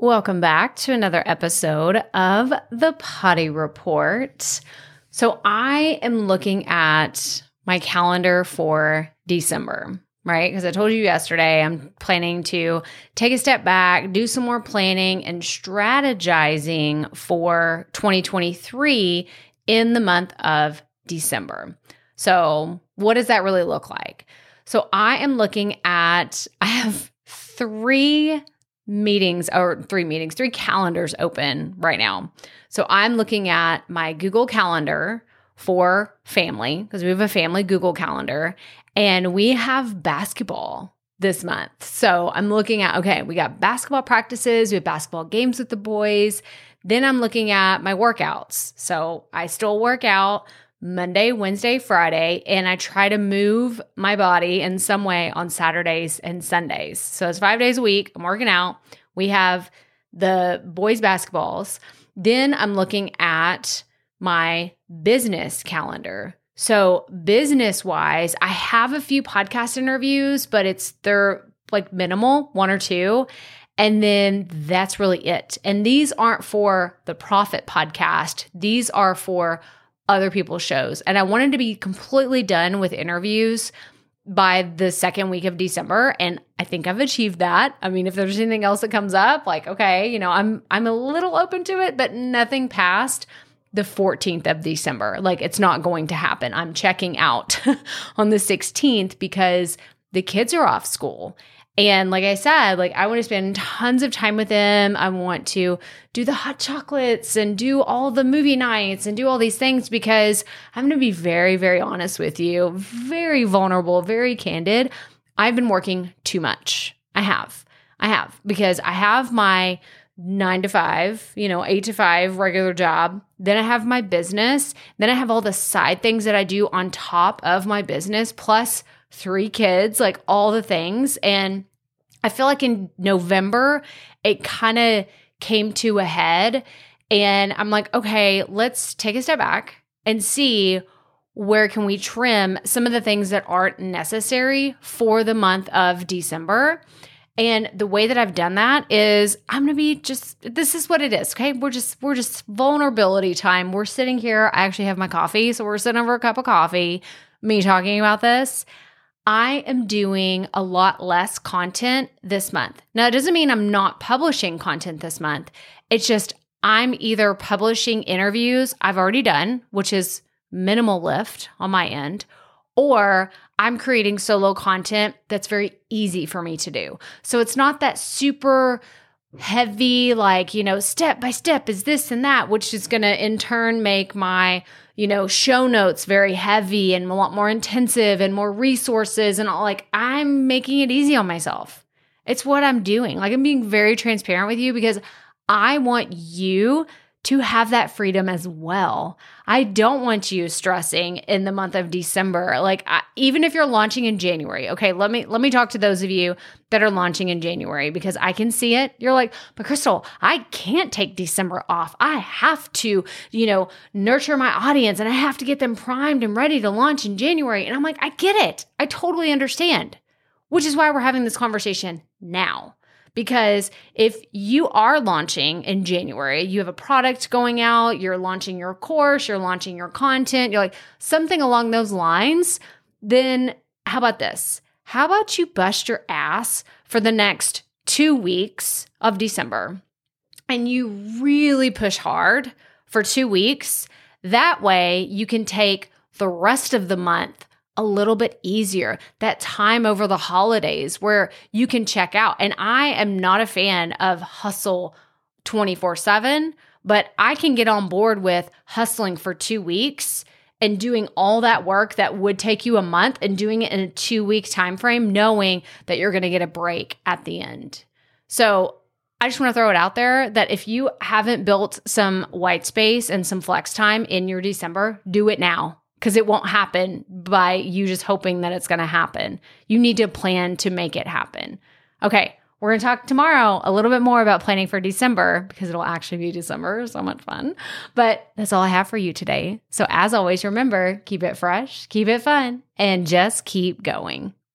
Welcome back to another episode of the Potty Report. So, I am looking at my calendar for December, right? Because I told you yesterday I'm planning to take a step back, do some more planning and strategizing for 2023 in the month of December. So, what does that really look like? So, I am looking at, I have three meetings or three meetings, three calendars open right now. So I'm looking at my Google Calendar for family because we have a family Google Calendar and we have basketball this month. So I'm looking at okay, we got basketball practices, we have basketball games with the boys. Then I'm looking at my workouts. So I still work out, Monday, Wednesday, Friday, and I try to move my body in some way on Saturdays and Sundays. So it's five days a week. I'm working out. We have the boys' basketballs. Then I'm looking at my business calendar. So, business wise, I have a few podcast interviews, but it's they're like minimal, one or two. And then that's really it. And these aren't for the Profit podcast, these are for other people's shows. And I wanted to be completely done with interviews by the second week of December and I think I've achieved that. I mean if there's anything else that comes up like okay, you know, I'm I'm a little open to it but nothing past the 14th of December. Like it's not going to happen. I'm checking out on the 16th because the kids are off school and like I said, like I want to spend tons of time with them. I want to do the hot chocolates and do all the movie nights and do all these things because I'm going to be very, very honest with you, very vulnerable, very candid. I've been working too much. I have. I have because I have my nine to five, you know, eight to five regular job. Then I have my business. Then I have all the side things that I do on top of my business, plus three kids, like all the things. And I feel like in November, it kind of came to a head. And I'm like, okay, let's take a step back and see where can we trim some of the things that aren't necessary for the month of December. And the way that I've done that is I'm going to be just this is what it is, okay? We're just we're just vulnerability time. We're sitting here. I actually have my coffee, so we're sitting over a cup of coffee, me talking about this. I am doing a lot less content this month. Now, it doesn't mean I'm not publishing content this month. It's just I'm either publishing interviews I've already done, which is minimal lift on my end, or I'm creating solo content that's very easy for me to do. So it's not that super heavy, like, you know, step by step is this and that, which is going to in turn make my you know, show notes very heavy and a lot more intensive and more resources and all like I'm making it easy on myself. It's what I'm doing. Like I'm being very transparent with you because I want you to have that freedom as well. I don't want you stressing in the month of December. Like I, even if you're launching in January. Okay, let me let me talk to those of you that are launching in January because I can see it. You're like, "But Crystal, I can't take December off. I have to, you know, nurture my audience and I have to get them primed and ready to launch in January." And I'm like, "I get it. I totally understand." Which is why we're having this conversation now. Because if you are launching in January, you have a product going out, you're launching your course, you're launching your content, you're like something along those lines, then how about this? How about you bust your ass for the next two weeks of December and you really push hard for two weeks? That way you can take the rest of the month a little bit easier. That time over the holidays where you can check out. And I am not a fan of hustle 24 7, but I can get on board with hustling for two weeks and doing all that work that would take you a month and doing it in a two week time frame knowing that you're going to get a break at the end so i just want to throw it out there that if you haven't built some white space and some flex time in your december do it now because it won't happen by you just hoping that it's going to happen. You need to plan to make it happen. Okay, we're going to talk tomorrow a little bit more about planning for December because it'll actually be December. So much fun. But that's all I have for you today. So, as always, remember keep it fresh, keep it fun, and just keep going.